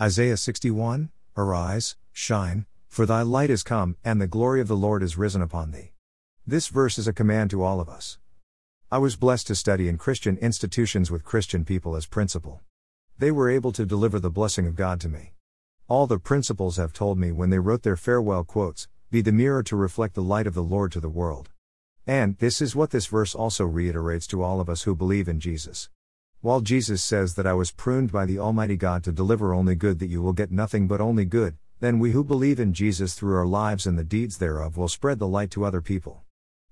Isaiah 61 Arise, shine, for thy light is come, and the glory of the Lord is risen upon thee. This verse is a command to all of us. I was blessed to study in Christian institutions with Christian people as principal. They were able to deliver the blessing of God to me. All the principals have told me when they wrote their farewell quotes be the mirror to reflect the light of the Lord to the world. And this is what this verse also reiterates to all of us who believe in Jesus. While Jesus says that I was pruned by the Almighty God to deliver only good, that you will get nothing but only good, then we who believe in Jesus through our lives and the deeds thereof will spread the light to other people.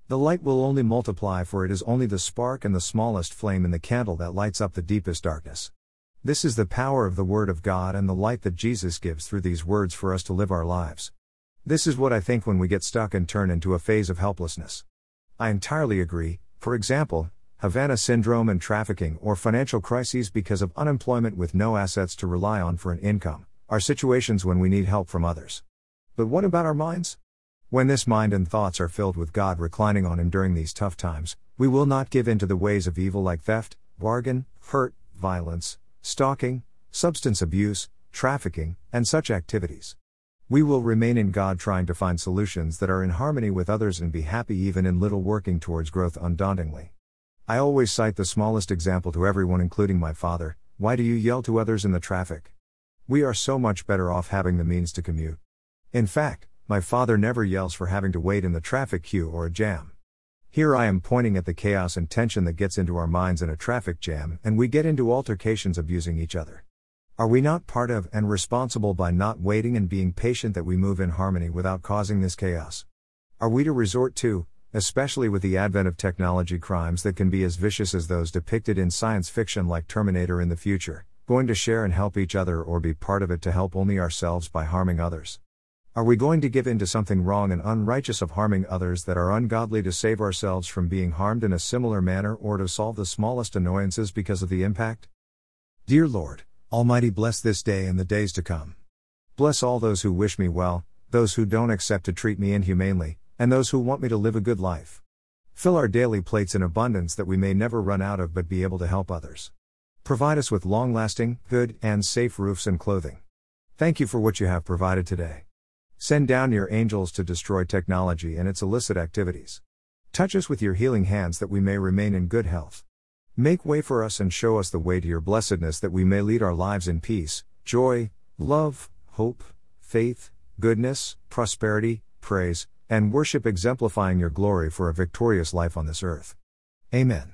The light will only multiply, for it is only the spark and the smallest flame in the candle that lights up the deepest darkness. This is the power of the Word of God and the light that Jesus gives through these words for us to live our lives. This is what I think when we get stuck and turn into a phase of helplessness. I entirely agree, for example, Havana syndrome and trafficking or financial crises because of unemployment with no assets to rely on for an income are situations when we need help from others. But what about our minds? When this mind and thoughts are filled with God reclining on Him during these tough times, we will not give in to the ways of evil like theft, bargain, hurt, violence, stalking, substance abuse, trafficking, and such activities. We will remain in God trying to find solutions that are in harmony with others and be happy even in little working towards growth undauntingly. I always cite the smallest example to everyone, including my father why do you yell to others in the traffic? We are so much better off having the means to commute. In fact, my father never yells for having to wait in the traffic queue or a jam. Here I am pointing at the chaos and tension that gets into our minds in a traffic jam, and we get into altercations abusing each other. Are we not part of and responsible by not waiting and being patient that we move in harmony without causing this chaos? Are we to resort to, especially with the advent of technology crimes that can be as vicious as those depicted in science fiction like Terminator in the future, going to share and help each other or be part of it to help only ourselves by harming others? Are we going to give in to something wrong and unrighteous of harming others that are ungodly to save ourselves from being harmed in a similar manner or to solve the smallest annoyances because of the impact? Dear Lord, Almighty bless this day and the days to come. Bless all those who wish me well, those who don't accept to treat me inhumanely, and those who want me to live a good life. Fill our daily plates in abundance that we may never run out of but be able to help others. Provide us with long lasting, good, and safe roofs and clothing. Thank you for what you have provided today. Send down your angels to destroy technology and its illicit activities. Touch us with your healing hands that we may remain in good health. Make way for us and show us the way to your blessedness that we may lead our lives in peace, joy, love, hope, faith, goodness, prosperity, praise, and worship exemplifying your glory for a victorious life on this earth. Amen.